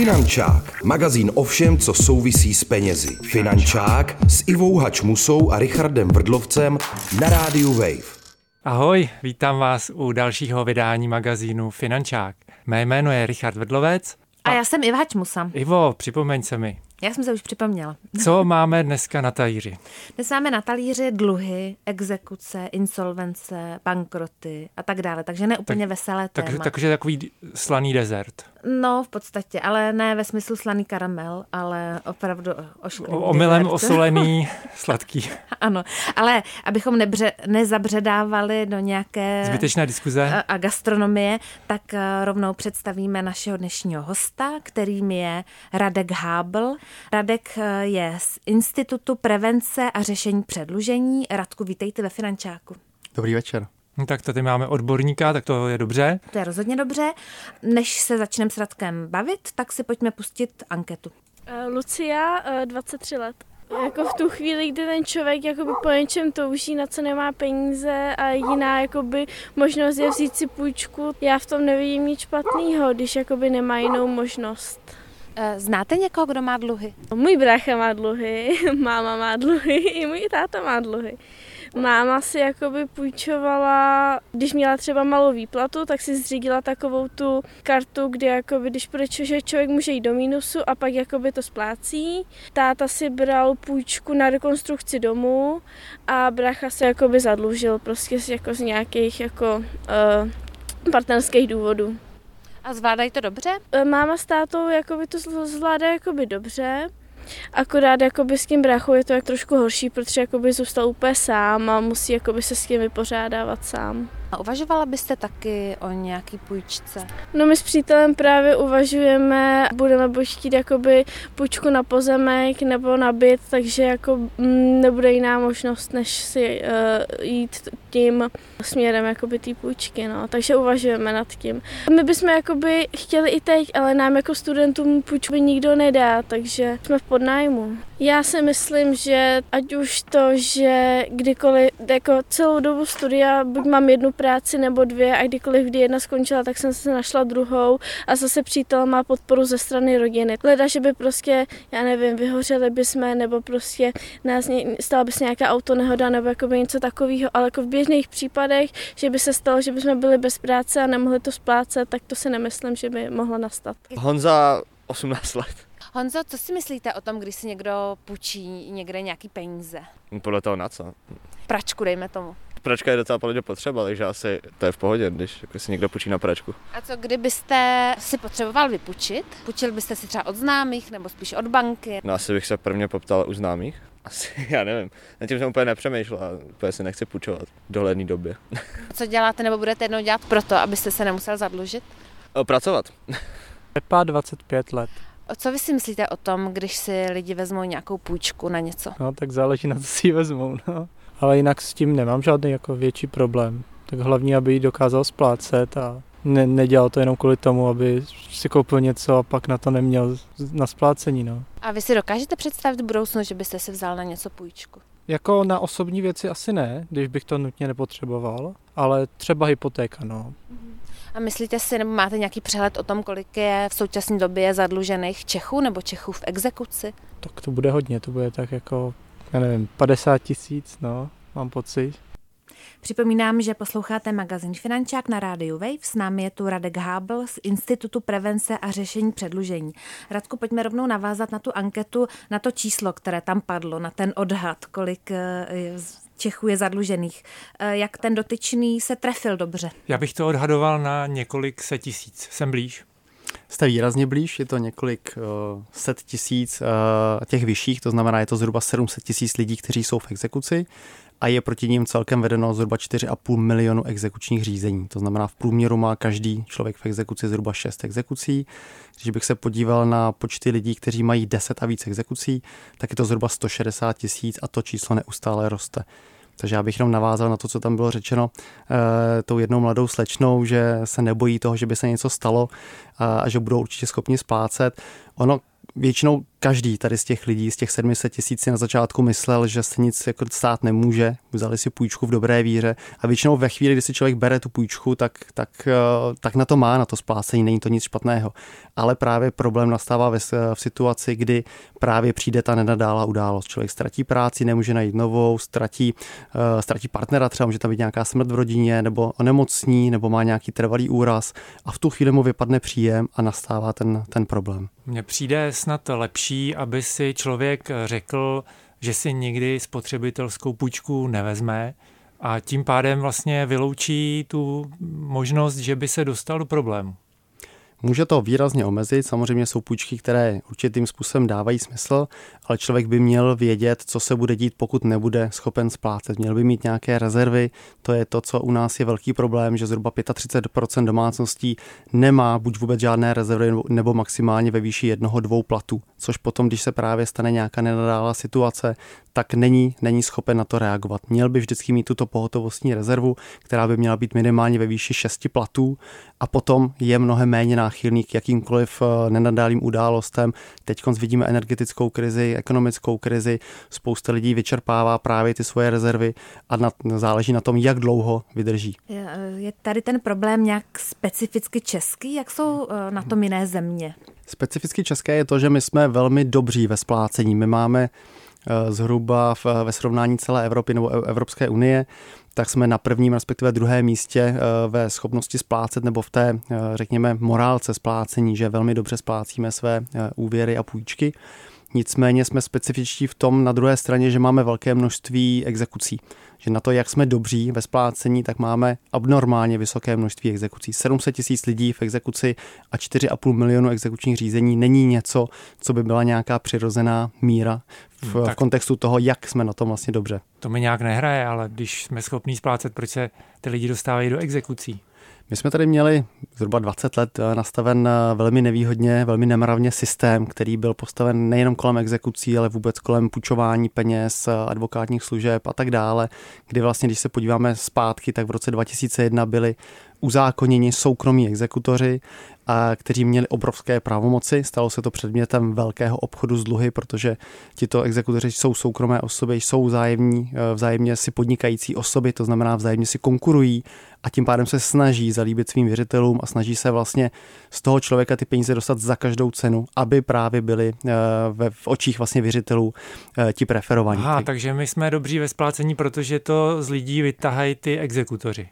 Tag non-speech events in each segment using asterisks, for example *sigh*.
Finančák, magazín o všem, co souvisí s penězi. Finančák s Ivou Hačmusou a Richardem Vrdlovcem na rádiu Wave. Ahoj, vítám vás u dalšího vydání magazínu Finančák. Mé jméno je Richard Vrdlovec. A, a já jsem Iva Hačmusa. Ivo, připomeň se mi. Já jsem se už připomněla. Co máme dneska na talíři? Dnes máme na talíři dluhy, exekuce, insolvence, bankroty a tak dále. Takže ne úplně tak, veselé tak, téma. Takže takový slaný desert. No, v podstatě, ale ne ve smyslu slaný karamel, ale opravdu ošklivý o, Omylem osolený *laughs* sladký. ano, ale abychom nebře, nezabředávali do nějaké... Zbytečné diskuze. A, a gastronomie, tak eh, rovnou představíme našeho dnešního hosta, kterým je Radek Hábl. Radek eh, je z Institutu prevence a řešení předlužení. Radku, vítejte ve Finančáku. Dobrý večer. No tak tady máme odborníka, tak to je dobře. To je rozhodně dobře. Než se začneme s Radkem bavit, tak si pojďme pustit anketu. Uh, Lucia, uh, 23 let. Jako v tu chvíli, kdy ten člověk jakoby po něčem touží, na co nemá peníze a jiná jakoby možnost je vzít si půjčku, já v tom nevidím nic špatného, když jakoby nemá jinou možnost. Znáte někoho, kdo má dluhy? Můj brácha má dluhy, *laughs* máma má dluhy, i můj táta má dluhy. Máma si jakoby půjčovala, když měla třeba malou výplatu, tak si zřídila takovou tu kartu, kde jakoby, když bude, že člověk může jít do mínusu a pak jakoby to splácí. Táta si bral půjčku na rekonstrukci domu a brácha se jakoby zadlužil prostě jako z nějakých jako uh, partnerských důvodů. A zvládají to dobře? Máma s tátou jakoby to zvládá jakoby dobře. Akorát jakoby s tím bráchou je to jak trošku horší, protože jakoby zůstal úplně sám a musí jakoby se s tím vypořádávat sám. A uvažovala byste taky o nějaký půjčce? No my s přítelem právě uvažujeme, budeme buď chtít jakoby půjčku na pozemek nebo na byt, takže jako mm, nebude jiná možnost, než si uh, jít tím směrem jakoby té půjčky, no. Takže uvažujeme nad tím. My bychom jakoby chtěli i teď, ale nám jako studentům půjčku nikdo nedá, takže jsme v podnájmu. Já si myslím, že ať už to, že kdykoliv, jako celou dobu studia, buď mám jednu práci nebo dvě a kdykoliv, kdy jedna skončila, tak jsem se našla druhou a zase přítel má podporu ze strany rodiny. Leda, že by prostě, já nevím, vyhořeli bychom nebo prostě nás stala by se nějaká autonehoda nebo jako by něco takového, ale jako v běžných případech, že by se stalo, že bychom byli bez práce a nemohli to splácet, tak to si nemyslím, že by mohlo nastat. Honza 18 let. Honzo, co si myslíte o tom, když si někdo půjčí někde nějaký peníze? Podle toho na co? Pračku, dejme tomu. Pračka je docela podle potřeba, takže asi to je v pohodě, když jako si někdo půjčí na pračku. A co kdybyste si potřeboval vypůjčit? Půjčil byste si třeba od známých nebo spíš od banky? No asi bych se prvně poptal u známých. *laughs* Asi, já nevím. Na tím jsem úplně nepřemýšlel a úplně si nechci půjčovat v dohledné době. *laughs* Co děláte nebo budete jednou dělat proto, abyste se nemusel zadlužit? Pracovat. Pepa 25 let. Co vy si myslíte o tom, když si lidi vezmou nějakou půjčku na něco? No, tak záleží na co si ji vezmou, no. Ale jinak s tím nemám žádný jako větší problém. Tak hlavně, aby ji dokázal splácet a ne, nedělal to jenom kvůli tomu, aby si koupil něco a pak na to neměl na splácení, no. A vy si dokážete představit v budoucnu, že byste si vzal na něco půjčku? Jako na osobní věci asi ne, když bych to nutně nepotřeboval, ale třeba hypotéka, no. A myslíte si, nebo máte nějaký přehled o tom, kolik je v současné době zadlužených Čechů nebo Čechů v exekuci? Tak to bude hodně, to bude tak jako, já nevím, 50 tisíc, no, mám pocit. Připomínám, že posloucháte magazín Finančák na rádiu Wave. S námi je tu Radek Hábl z Institutu prevence a řešení předlužení. Radku, pojďme rovnou navázat na tu anketu, na to číslo, které tam padlo, na ten odhad, kolik eh, Čechů je zadlužených. Eh, jak ten dotyčný se trefil dobře? Já bych to odhadoval na několik set tisíc. Jsem blíž. Jste výrazně blíž, je to několik uh, set tisíc uh, těch vyšších, to znamená, je to zhruba 700 tisíc lidí, kteří jsou v exekuci a je proti ním celkem vedeno zhruba 4,5 milionu exekučních řízení. To znamená, v průměru má každý člověk v exekuci zhruba 6 exekucí. Když bych se podíval na počty lidí, kteří mají 10 a víc exekucí, tak je to zhruba 160 tisíc a to číslo neustále roste. Takže já bych jenom navázal na to, co tam bylo řečeno e, tou jednou mladou slečnou, že se nebojí toho, že by se něco stalo a, a že budou určitě schopni splácet. Ono většinou každý tady z těch lidí, z těch 700 tisíc na začátku myslel, že se nic jako stát nemůže, vzali si půjčku v dobré víře a většinou ve chvíli, kdy si člověk bere tu půjčku, tak, tak, eh, tak na to má, na to splácení, není to nic špatného. Ale právě problém nastává ve, v situaci, kdy právě přijde ta nenadála událost. Člověk ztratí práci, nemůže najít novou, ztratí, uh, ztratí partnera, třeba může tam být nějaká smrt v rodině, nebo onemocní, nebo má nějaký trvalý úraz a v tu chvíli mu vypadne příjem a nastává ten, ten problém. Mně přijde snad lepší, aby si člověk řekl, že si nikdy spotřebitelskou půjčku nevezme a tím pádem vlastně vyloučí tu možnost, že by se dostal do problému. Může to výrazně omezit, samozřejmě jsou půjčky, které určitým způsobem dávají smysl, ale člověk by měl vědět, co se bude dít, pokud nebude schopen splácet. Měl by mít nějaké rezervy, to je to, co u nás je velký problém, že zhruba 35% domácností nemá buď vůbec žádné rezervy nebo maximálně ve výši jednoho, dvou platů, což potom, když se právě stane nějaká nenadálá situace, tak není, není schopen na to reagovat. Měl by vždycky mít tuto pohotovostní rezervu, která by měla být minimálně ve výši 6 platů a potom je mnohem méně náchylný k jakýmkoliv eh, nenadálým událostem. Teď vidíme energetickou krizi, ekonomickou krizi, spousta lidí vyčerpává právě ty svoje rezervy a na, záleží na tom, jak dlouho vydrží. Je, je tady ten problém nějak specificky český? Jak jsou eh, na tom jiné země? Specificky české je to, že my jsme velmi dobří ve splácení. My máme eh, zhruba v, ve srovnání celé Evropy nebo Evropské unie tak jsme na prvním, respektive druhém místě eh, ve schopnosti splácet nebo v té, eh, řekněme, morálce splácení, že velmi dobře splácíme své eh, úvěry a půjčky. Nicméně jsme specifičtí v tom na druhé straně, že máme velké množství exekucí. Že na to, jak jsme dobří ve splácení, tak máme abnormálně vysoké množství exekucí. 700 tisíc lidí v exekuci a 4,5 milionu exekučních řízení není něco, co by byla nějaká přirozená míra v, v kontextu toho, jak jsme na tom vlastně dobře. To mi nějak nehraje, ale když jsme schopní splácet, proč se ty lidi dostávají do exekucí? My jsme tady měli zhruba 20 let eh, nastaven eh, velmi nevýhodně, velmi nemravně systém, který byl postaven nejenom kolem exekucí, ale vůbec kolem půjčování peněz, eh, advokátních služeb a tak dále, kdy vlastně, když se podíváme zpátky, tak v roce 2001 byly uzákoněni soukromí exekutoři, a kteří měli obrovské pravomoci. Stalo se to předmětem velkého obchodu s dluhy, protože tito exekutoři jsou soukromé osoby, jsou vzájemní, eh, vzájemně si podnikající osoby, to znamená vzájemně si konkurují a tím pádem se snaží zalíbit svým věřitelům a snaží se vlastně z toho člověka ty peníze dostat za každou cenu, aby právě byli ve, v očích vlastně věřitelů eh, ti preferovaní. Aha, takže my jsme dobří ve splácení, protože to z lidí vytahají ty exekutoři.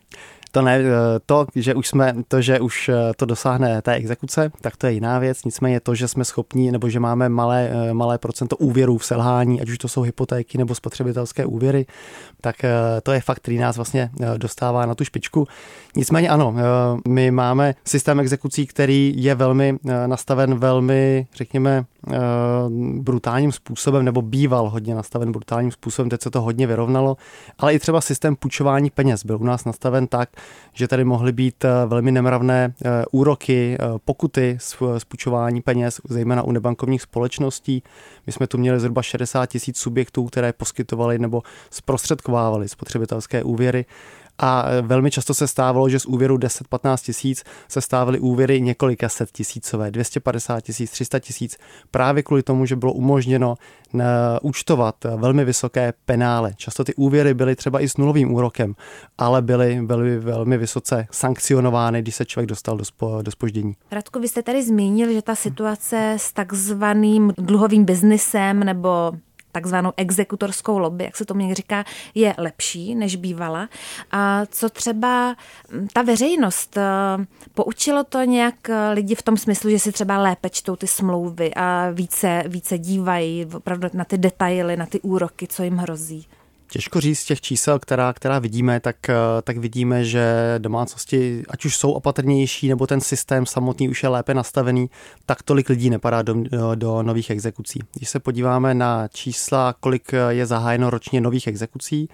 To ne, eh, to, že už jsme, to, že už eh, to dosáhne té exekuce, tak to je jiná věc. Nicméně to, že jsme schopni, nebo že máme malé, eh, malé procento úvěrů v selhání, ať už to jsou hypotéky nebo spotřebitelské úvěry, tak to je fakt, který nás vlastně dostává na tu špičku. Nicméně ano, my máme systém exekucí, který je velmi nastaven velmi, řekněme, brutálním způsobem, nebo býval hodně nastaven brutálním způsobem, teď se to hodně vyrovnalo, ale i třeba systém půjčování peněz byl u nás nastaven tak, že tady mohly být eh, velmi nemravné eh, úroky, eh, pokuty z půjčování peněz, zejména u nebankovních společností. My jsme tu měli zhruba 60 tisíc subjektů, které poskytovaly nebo zprostředkovávaly spotřebitelské úvěry a velmi často se stávalo, že z úvěru 10-15 tisíc se stávaly úvěry několika set tisícové, 250 tisíc, 300 tisíc, právě kvůli tomu, že bylo umožněno eh, účtovat velmi vysoké penále. Často ty úvěry byly třeba i s nulovým úrokem, ale byly, byly velmi vysoce sankcionovány, když se člověk dostal do, spo, do spoždění. Radku, vy jste tady zmínil, že ta situace s takzvaným dluhovým biznisem nebo takzvanou exekutorskou lobby, jak se to mě říká, je lepší, než bývala. A co třeba mm, ta veřejnost, eh, poučilo to nějak eh, lidi v tom smyslu, že si třeba lépe čtou ty smlouvy a více, více dívají opravdu na ty detaily, na ty úroky, co jim hrozí? Těžko říct z těch čísel, která, která vidíme, tak, eh, tak vidíme, že domácnosti, ať už jsou opatrnější, nebo ten systém samotný už je lépe nastavený, tak tolik lidí nepadá do, do, do nových exekucí. Když se podíváme na čísla, kolik je zahájeno ročně nových exekucí,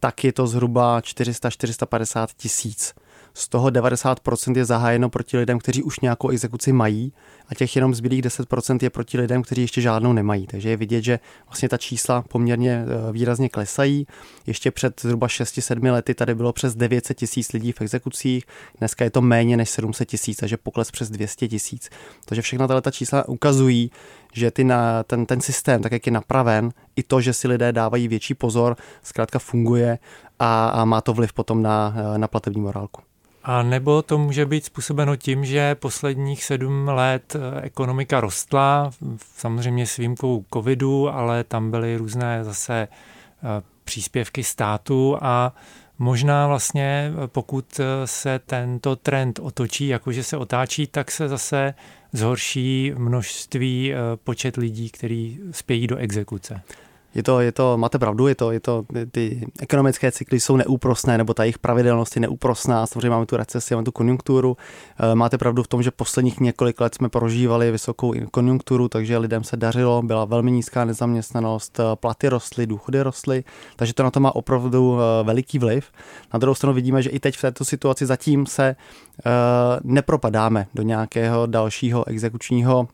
tak je to zhruba 400-450 tisíc. Z toho 90% je zahájeno proti lidem, kteří už nějakou exekuci mají a těch jenom zbylých 10% je proti lidem, kteří ještě žádnou nemají. Takže je vidět, že vlastně ta čísla poměrně eh, výrazně klesají. Ještě před zhruba 6-7 lety tady bylo přes 900 tisíc lidí v exekucích, dneska je to méně než 700 tisíc, takže pokles přes 200 tisíc. Takže všechna tato čísla ukazují, že ty na, ten, ten systém, tak jak je napraven, i to, že si lidé dávají větší pozor, zkrátka funguje a, a má to vliv potom na, na platební morálku. A nebo to může být způsobeno tím, že posledních sedm let eh, ekonomika rostla, samozřejmě s výjimkou covidu, ale tam byly různé zase eh, příspěvky státu a možná vlastně eh, pokud se tento trend otočí, jakože se otáčí, tak se zase zhorší množství počet lidí, kteří spějí do exekuce. Je to, je to, máte pravdu, je to, je to, ty ekonomické cykly jsou neúprosné, nebo ta jejich pravidelnost je neúprosná, samozřejmě máme tu recesi, máme tu konjunkturu. Eh, máte pravdu v tom, že posledních několik let jsme prožívali vysokou konjunkturu, takže lidem se dařilo, byla velmi nízká nezaměstnanost, eh, platy rostly, důchody rostly, takže to na to má opravdu eh, veliký vliv. Na druhou stranu vidíme, že i teď v této situaci zatím se nepropadáme do nějakého dalšího exekučního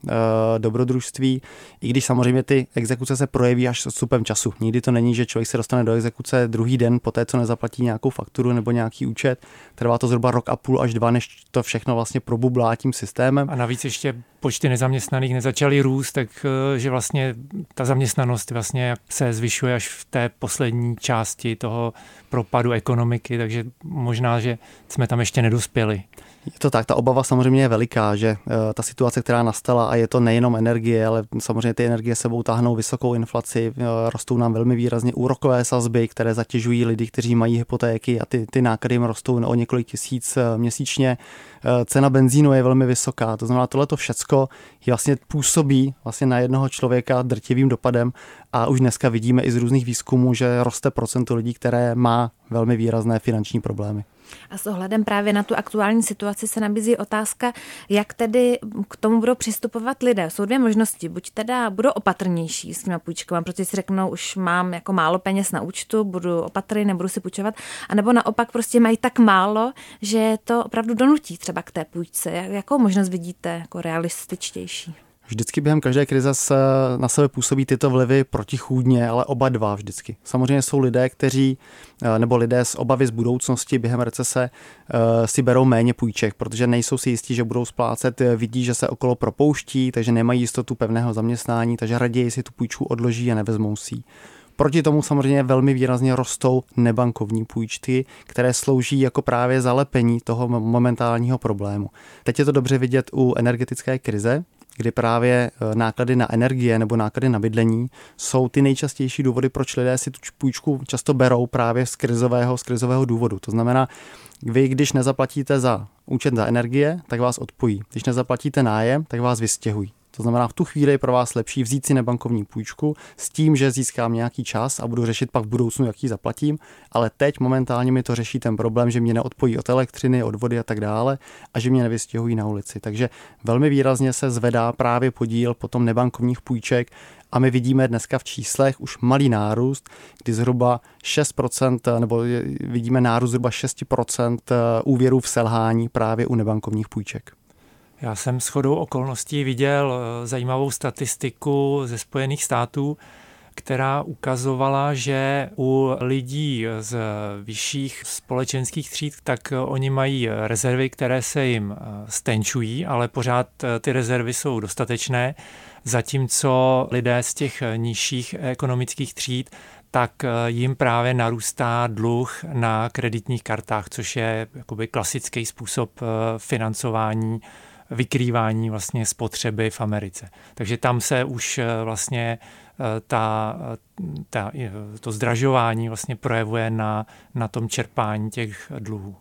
dobrodružství, i když samozřejmě ty exekuce se projeví až odstupem času. Nikdy to není, že člověk se dostane do exekuce druhý den po té, co nezaplatí nějakou fakturu nebo nějaký účet. Trvá to zhruba rok a půl až dva, než to všechno vlastně probublá tím systémem. A navíc ještě počty nezaměstnaných nezačaly růst, tak eh, vlastně ta zaměstnanost vlastně se zvyšuje až v té poslední části toho propadu ekonomiky, takže možná, že jsme tam ještě nedospěli. Je to tak, ta obava samozřejmě je veliká, že eh, ta situace, která nastala, a je to nejenom energie, ale samozřejmě ty energie sebou táhnou vysokou inflaci, eh, rostou nám velmi výrazně úrokové sazby, které zatěžují lidi, kteří mají hypotéky a ty, ty náklady jim rostou o několik tisíc eh, měsíčně. Cena benzínu je velmi vysoká, to znamená, tohle to všecko vlastně působí vlastně na jednoho člověka drtivým dopadem a už dneska vidíme i z různých výzkumů, že roste procento lidí, které má velmi výrazné finanční problémy. A s ohledem právě na tu aktuální situaci se nabízí otázka, jak tedy k tomu budou přistupovat lidé. Jsou dvě možnosti. Buď teda budou opatrnější s těma půjčkami, protože si řeknou, už mám jako málo peněz na účtu, budu opatrný, nebudu si půjčovat, anebo naopak prostě mají tak málo, že to opravdu donutí třeba k té půjčce. Jakou možnost vidíte jako realističtější? Vždycky během každé krize se na sebe působí tyto vlivy protichůdně, ale oba dva vždycky. Samozřejmě jsou lidé, kteří, eh, nebo lidé z obavy z budoucnosti během recese eh, si berou méně půjček, protože nejsou si jistí, že budou splácet, eh, vidí, že se okolo propouští, takže nemají jistotu pevného zaměstnání, takže raději si tu půjčku odloží a nevezmou si Proti tomu samozřejmě velmi výrazně rostou nebankovní půjčky, které slouží jako právě zalepení toho momentálního problému. Teď je to dobře vidět u energetické krize, kdy právě e, náklady na energie nebo náklady na bydlení jsou ty nejčastější důvody, proč lidé si tu půjčku často berou právě z krizového, z krizového důvodu. To znamená, vy, když nezaplatíte za účet za energie, tak vás odpojí. Když nezaplatíte nájem, tak vás vystěhují. To znamená, v tu chvíli je pro vás lepší vzít si nebankovní půjčku s tím, že získám nějaký čas a budu řešit pak v budoucnu, jak ji zaplatím, ale teď momentálně mi to řeší ten problém, že mě neodpojí od elektřiny, od vody a tak dále a že mě nevystěhují na ulici. Takže velmi výrazně se zvedá právě podíl potom nebankovních půjček a my vidíme dneska v číslech už malý nárůst, kdy zhruba 6%, nebo vidíme nárůst zhruba 6% úvěrů v selhání právě u nebankovních půjček. Já jsem s chodou okolností viděl eh, zajímavou statistiku ze Spojených států, která ukazovala, že u lidí z vyšších společenských tříd, tak oni mají rezervy, které se jim eh, stenčují, ale pořád eh, ty rezervy jsou dostatečné, zatímco lidé z těch nižších ekonomických tříd tak jim právě narůstá dluh na kreditních kartách, což je jakoby klasický způsob financování vykrývání vlastně spotřeby v Americe. Takže tam se už eh, vlastně eh, ta, ta, to zdražování vlastně projevuje na, na tom čerpání těch dluhů.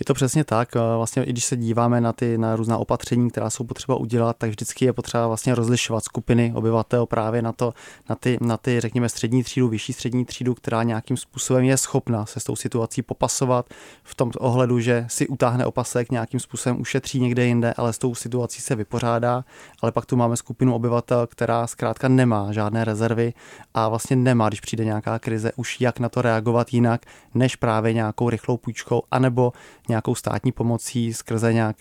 Je to přesně tak. Vlastně i když se díváme na ty na různá opatření, která jsou potřeba udělat, tak vždycky je potřeba vlastně rozlišovat skupiny obyvatel právě na to, na ty, na ty řekněme střední třídu, vyšší střední třídu, která nějakým způsobem je schopna se s tou situací popasovat v tom ohledu, že si utáhne opasek, nějakým způsobem ušetří někde jinde, ale s tou situací se vypořádá. Ale pak tu máme skupinu obyvatel, která zkrátka nemá žádné rezervy a vlastně nemá, když přijde nějaká krize, už jak na to reagovat jinak, než právě nějakou rychlou půjčkou, anebo nějakou státní pomocí skrze nějak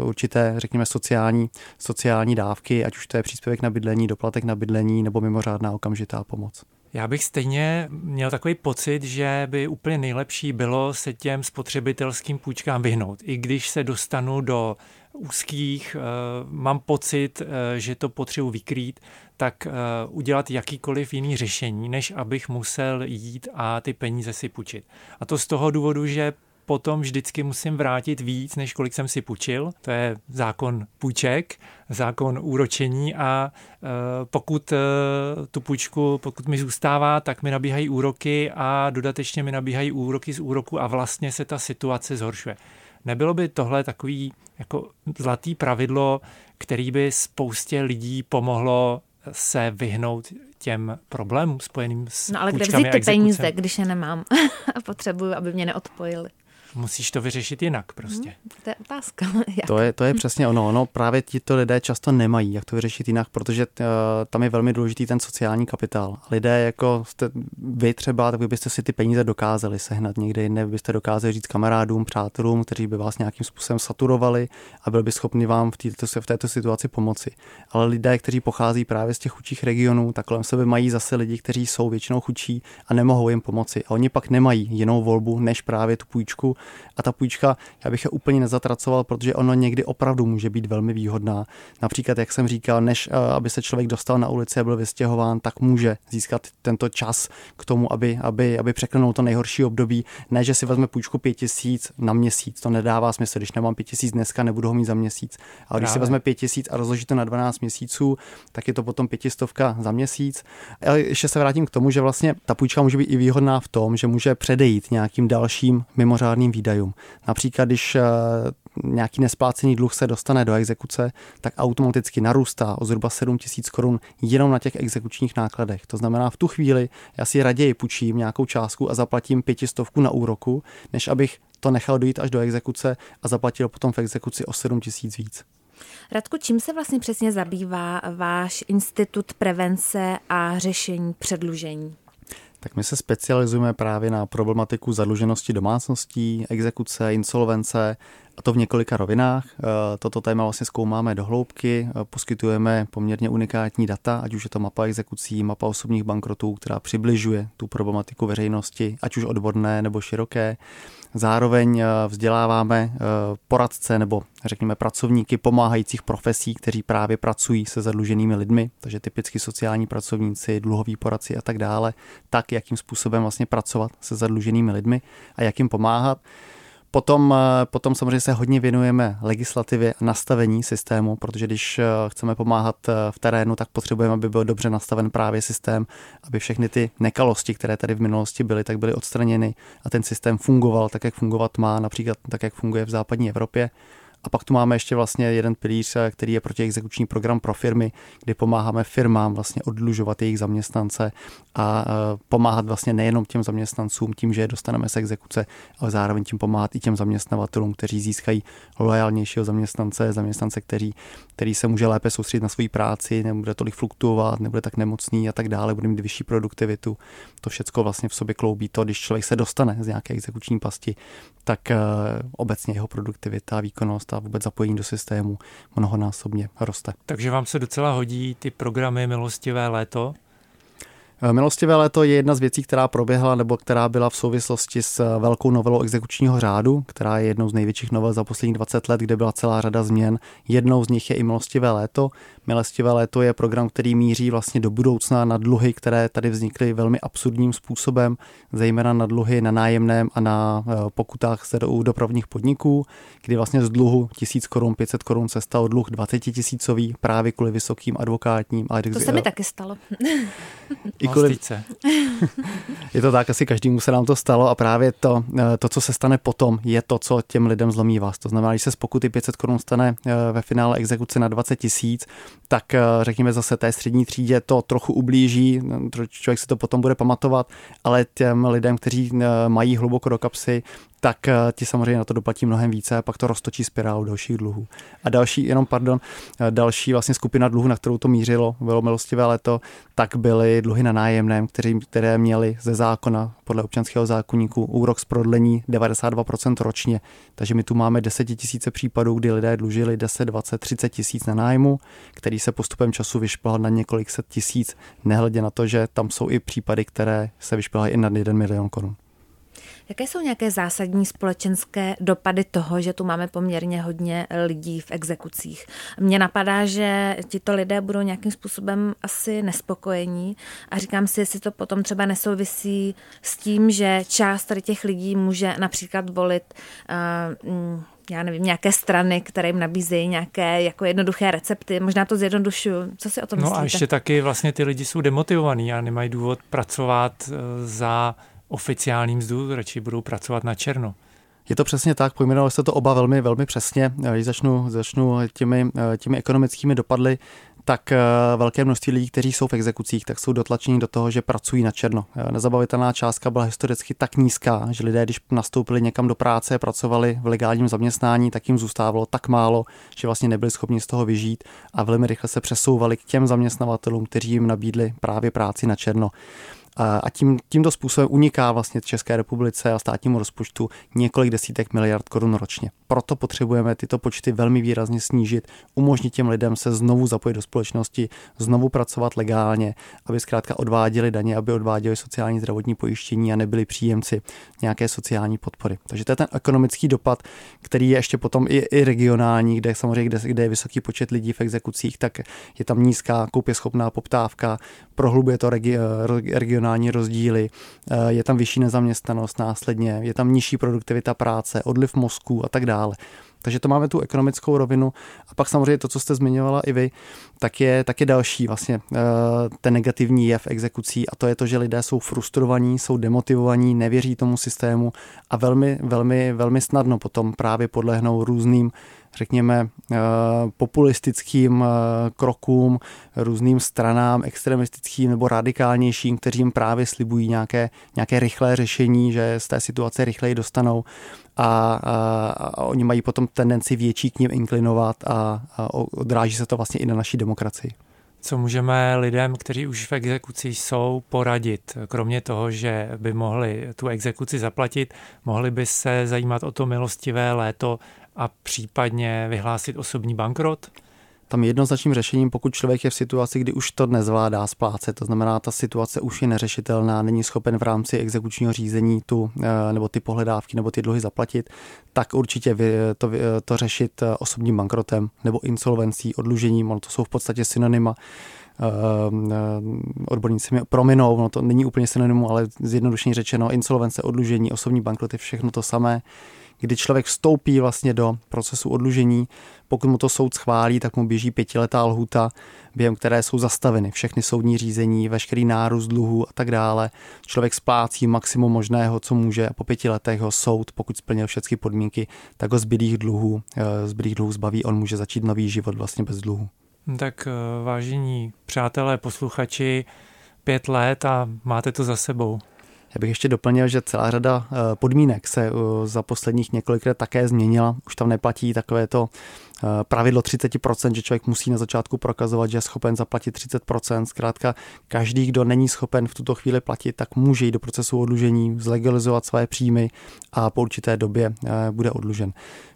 uh, určité, řekněme, sociální, sociální dávky, ať už to je příspěvek na bydlení, doplatek na bydlení nebo mimořádná okamžitá pomoc. Já bych stejně měl takový pocit, že by úplně nejlepší bylo se těm spotřebitelským půjčkám vyhnout. I když se dostanu do úzkých, mám pocit, že to potřebuji vykrýt, tak udělat jakýkoliv jiný řešení, než abych musel jít a ty peníze si půjčit. A to z toho důvodu, že potom vždycky musím vrátit víc, než kolik jsem si půjčil. To je zákon půjček, zákon úročení a e, pokud e, tu půjčku, pokud mi zůstává, tak mi nabíhají úroky a dodatečně mi nabíhají úroky z úroku a vlastně se ta situace zhoršuje. Nebylo by tohle takový jako zlatý pravidlo, který by spoustě lidí pomohlo se vyhnout těm problémům spojeným s No ale kde vzít ty peníze, když je nemám a potřebuju, aby mě neodpojili? Musíš to vyřešit jinak prostě. Hmm, to je otázka. *laughs* Jak? To je, to je přesně ono. ono. Právě tito lidé často nemají, jak to vyřešit jinak, protože uh, tam je velmi důležitý ten sociální kapitál. Lidé jako jste, vy třeba, tak vy byste si ty peníze dokázali sehnat někde jinde, byste dokázali říct kamarádům, přátelům, kteří by vás nějakým způsobem saturovali a byli by schopni vám v této, v této situaci pomoci. Ale lidé, kteří pochází právě z těch chudších regionů, tak kolem sebe mají zase lidi, kteří jsou většinou chudší a nemohou jim pomoci. A oni pak nemají jinou volbu, než právě tu půjčku a ta půjčka, já bych je úplně nezatracoval, protože ono někdy opravdu může být velmi výhodná. Například, jak jsem říkal, než eh, aby se člověk dostal na ulici a byl vystěhován, tak může získat tento čas k tomu, aby, aby, aby překlenul to nejhorší období. Ne, že si vezme půjčku pět tisíc na měsíc, to nedává smysl. Když nemám pět tisíc dneska, nebudu ho mít za měsíc. Ale když si vezme pět tisíc a rozloží to na 12 měsíců, tak je to potom pětistovka za měsíc. Ale ještě se vrátím k tomu, že vlastně ta půjčka může být i výhodná v tom, že může předejít nějakým dalším mimořádným výdajům. Například, když eh, nějaký nesplácený dluh se dostane do exekuce, tak automaticky narůstá o zhruba 7 tisíc korun jenom na těch exekučních nákladech. To znamená, v tu chvíli já si raději půjčím nějakou částku a zaplatím pětistovku na úroku, než abych to nechal dojít až do exekuce a zaplatil potom v exekuci o 7 tisíc víc. Radku, čím se vlastně přesně zabývá váš institut prevence a řešení předlužení? Tak my se specializujeme právě na problematiku zadluženosti domácností, exekuce, insolvence a to v několika rovinách. Eh, toto téma vlastně zkoumáme do hloubky, eh, poskytujeme poměrně unikátní data, ať už je to mapa exekucí, mapa osobních bankrotů, která přibližuje tu problematiku veřejnosti, ať už odborné nebo široké. Zároveň eh, vzděláváme poradce nebo řekněme pracovníky pomáhajících profesí, kteří právě pracují se zadluženými lidmi, takže typicky sociální pracovníci, dluhoví poradci a tak dále, tak jakým způsobem vlastně pracovat se zadluženými lidmi a jak jim pomáhat. Potom, eh, potom samozřejmě se hodně věnujeme legislativě a nastavení systému, protože když eh, chceme pomáhat eh, v terénu, tak potřebujeme, aby byl dobře nastaven právě systém, aby všechny ty nekalosti, které tady v minulosti byly, tak byly odstraněny a ten systém fungoval tak, jak fungovat má, například tak, jak funguje v západní Evropě. A pak tu máme ještě vlastně jeden pilíř, eh, který je protiexekuční program pro firmy, kdy pomáháme firmám vlastně odlužovat jejich zaměstnance a eh, pomáhat vlastně nejenom těm zaměstnancům tím, že je dostaneme z exekuce, ale zároveň tím pomáhat i těm zaměstnavatelům, kteří získají loajálnějšího zaměstnance, zaměstnance, který, který se může lépe soustředit na svoji práci, nebude tolik fluktuovat, nebude tak nemocný a tak dále, bude mít vyšší produktivitu. To všechno vlastně v sobě kloubí to, když člověk se dostane z nějaké exekuční pasti, tak uh, obecně jeho produktivita, výkonnost a vůbec zapojení do systému mnohonásobně roste. Takže vám se docela hodí ty programy Milostivé léto? Eh, milostivé léto je jedna z věcí, která proběhla nebo která byla v souvislosti s eh, velkou novelou exekučního řádu, která je jednou z největších novel za posledních 20 let, kde byla celá řada změn. Jednou z nich je i Milostivé léto. Milostivé léto je program, který míří vlastně do budoucna na dluhy, které tady vznikly velmi absurdním způsobem, zejména na dluhy na nájemném a na eh, pokutách u dopravních podniků, kdy vlastně z dluhu 1000 korun, 500 korun se stal dluh 20 tisícový právě kvůli vysokým advokátním. A to se mi taky stalo. Kvůli... *laughs* je to tak, asi každému se nám to stalo a právě to, eh, to, co se stane potom, je to, co těm lidem zlomí vás. To znamená, když se z pokuty 500 korun stane eh, ve finále exekuce na 20 tisíc, tak eh, řekněme zase té střední třídě to trochu ublíží, člověk si to potom bude pamatovat, ale těm lidem, kteří mají hluboko do kapsy, tak eh, ti samozřejmě na to doplatí mnohem více a pak to roztočí spirálu dalších dluhů. A další, jenom pardon, eh, další vlastně skupina dluhů, na kterou to mířilo, bylo milostivé leto, tak byly dluhy na nájemném, které, které měly ze zákona podle občanského zákonníku úrok z prodlení 92% ročně. Takže my tu máme 10 tisíce případů, kdy lidé dlužili 10, 20, 30 tisíc na nájmu, který se postupem času vyšplhal na několik set tisíc, nehledě na to, že tam jsou i případy, které se vyšplhají i na 1 milion korun. Jaké jsou nějaké zásadní společenské dopady toho, že tu máme poměrně hodně lidí v exekucích? Mně napadá, že tito lidé budou nějakým způsobem asi nespokojení a říkám si, jestli to potom třeba nesouvisí s tím, že část tady těch lidí může například volit uh, já nevím, nějaké strany, které jim nabízejí nějaké jako jednoduché recepty. Možná to zjednodušuju. Co si o tom no myslíte? No a ještě taky vlastně ty lidi jsou demotivovaní a nemají důvod pracovat eh, za oficiální mzdu, radši budou pracovat na černo. Je to přesně tak, pojmenovali jste to oba velmi, velmi přesně. Když začnu, začnu těmi, těmi ekonomickými dopady, tak eh, velké množství lidí, kteří jsou v exekucích, tak jsou dotlačeni do toho, že pracují na černo. Eh, nezabavitelná částka byla historicky tak nízká, že lidé, když nastoupili někam do práce, pracovali v legálním zaměstnání, tak jim zůstávalo tak málo, že vlastně nebyli schopni z toho vyžít a velmi rychle se přesouvali k těm zaměstnavatelům, kteří jim nabídli právě práci na černo. A tím, tímto způsobem uniká vlastně České republice a státnímu rozpočtu několik desítek miliard korun ročně. Proto potřebujeme tyto počty velmi výrazně snížit, umožnit těm lidem se znovu zapojit do společnosti, znovu pracovat legálně, aby zkrátka odváděli daně, aby odváděli sociální zdravotní pojištění a nebyli příjemci nějaké sociální podpory. Takže to je ten ekonomický dopad, který je ještě potom i, i regionální, kde samozřejmě, kde, kde je vysoký počet lidí v exekucích, tak je tam nízká koupěschopná poptávka, prohlubuje to regi, regionální rozdíly, eh, je tam vyšší nezaměstnanost následně, je tam nižší produktivita práce, odliv mozku a tak dále. Takže to máme tu ekonomickou rovinu. A pak samozřejmě to, co jste zmiňovala i vy, tak je, tak je další vlastně eh, ten negativní jev exekucí a to je to, že lidé jsou frustrovaní, jsou demotivovaní, nevěří tomu systému a velmi, velmi, velmi snadno potom právě podlehnou různým řekněme, eh, populistickým eh, krokům, různým stranám extremistickým nebo radikálnějším, kteří jim právě slibují nějaké, nějaké rychlé řešení, že z té situace rychleji dostanou a, a, a oni mají potom tendenci větší k ním inklinovat a, a odráží se to vlastně i na naší demokracii. Co můžeme lidem, kteří už v exekuci jsou, poradit? Kromě toho, že by mohli tu exekuci zaplatit, mohli by se zajímat o to milostivé léto a případně vyhlásit osobní bankrot? Tam jednoznačným řešením, pokud člověk je v situaci, kdy už to nezvládá splácet, to znamená, ta situace už je neřešitelná, není schopen v rámci exekučního řízení tu, eh, nebo ty pohledávky nebo ty dluhy zaplatit, tak určitě to, to řešit eh, osobním bankrotem nebo insolvencí, odlužením, ono to jsou v podstatě synonyma eh, odborníci mi prominou, no to není úplně synonymu, ale zjednodušeně řečeno, insolvence, odlužení, osobní bankroty, všechno to samé kdy člověk vstoupí vlastně do procesu odlužení. Pokud mu to soud schválí, tak mu běží pětiletá lhuta, během které jsou zastaveny všechny soudní řízení, veškerý nárůst dluhu a tak dále. Člověk splácí maximum možného, co může a po pěti letech ho soud, pokud splnil všechny podmínky, tak ho zbylých dluhů, eh, zbylých dluhů zbaví, on může začít nový život vlastně bez dluhu. Tak eh, vážení přátelé, posluchači, pět let a máte to za sebou. Já bych ještě doplnil, že celá řada eh, podmínek se eh, za posledních několik let také změnila. Už tam neplatí takové to pravidlo 30%, že člověk musí na začátku prokazovat, že je schopen zaplatit 30%. Zkrátka, každý, kdo není schopen v tuto chvíli platit, tak může jít do procesu odlužení, zlegalizovat své příjmy a po určité době bude odlužen.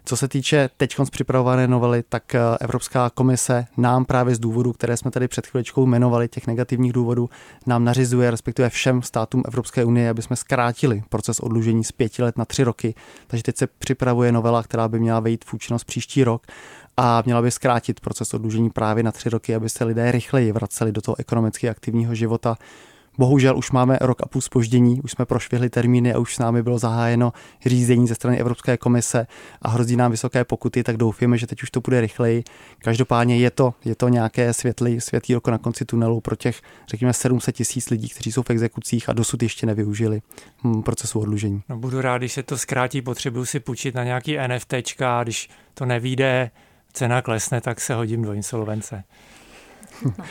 Co se týče teď připravované novely, tak eh, Evropská komise nám právě z důvodů, které jsme tady před chviličkou jmenovali, těch negativních důvodů, nám nařizuje, respektive všem státům Evropské unie, aby jsme zkrátili proces odlužení z pěti let na tři roky. Takže teď se připravuje novela, která by měla vejít v účinnost příští rok a měla by zkrátit proces odlužení právě na tři roky, aby se lidé rychleji vraceli do toho ekonomicky aktivního života, Bohužel už máme rok a půl spoždění, už jsme prošvihli termíny a už s námi bylo zahájeno řízení ze strany Evropské komise a hrozí nám vysoké pokuty, tak doufáme, že teď už to bude rychleji. Každopádně je to, je to nějaké světlý, světlý oko na konci tunelu pro těch, řekněme, 700 tisíc lidí, kteří jsou v exekucích a dosud ještě nevyužili hm, procesu odlužení. No, budu rád, když se to zkrátí, potřebuji si půjčit na nějaký NFT, když to nevíde, cena klesne, tak se hodím do insolvence. No.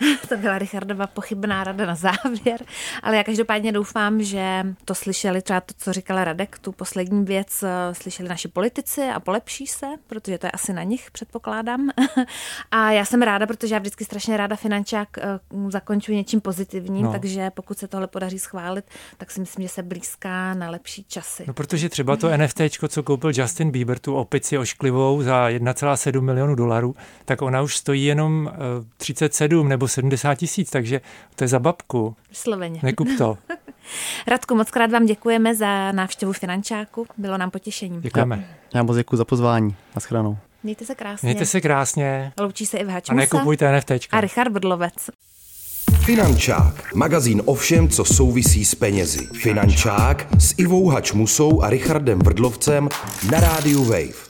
*laughs* to byla Richardova pochybná rada na závěr, ale já každopádně doufám, že to slyšeli třeba to, co říkala Radek, tu poslední věc eh, slyšeli naši politici a polepší se, protože to je asi na nich, předpokládám. *laughs* A já jsem ráda, protože já vždycky strašně ráda finančák eh, zakončuji něčím pozitivním, no. takže pokud se tohle podaří schválit, tak si myslím, že se blízká na lepší časy. No protože třeba to NFT, co koupil Justin Bieber, tu opici ošklivou za 1,7 milionu dolarů, tak ona už stojí jenom 37 eh, nebo 70 tisíc, takže to je za babku. Sloveně. Nekup to. *laughs* Radku, moc krát vám děkujeme za návštěvu finančáku, bylo nám potěšením. Děkujeme. Já moc děkuji za pozvání. Naschledanou. Mějte se krásně. Mějte se krásně. Loučí se i v A nekupujte NFT. a Richard Brdlovec. Finančák, magazín o všem, co souvisí s penězi. Finančák s Ivou Hačmusou a Richardem Vrdlovcem na rádiu Wave.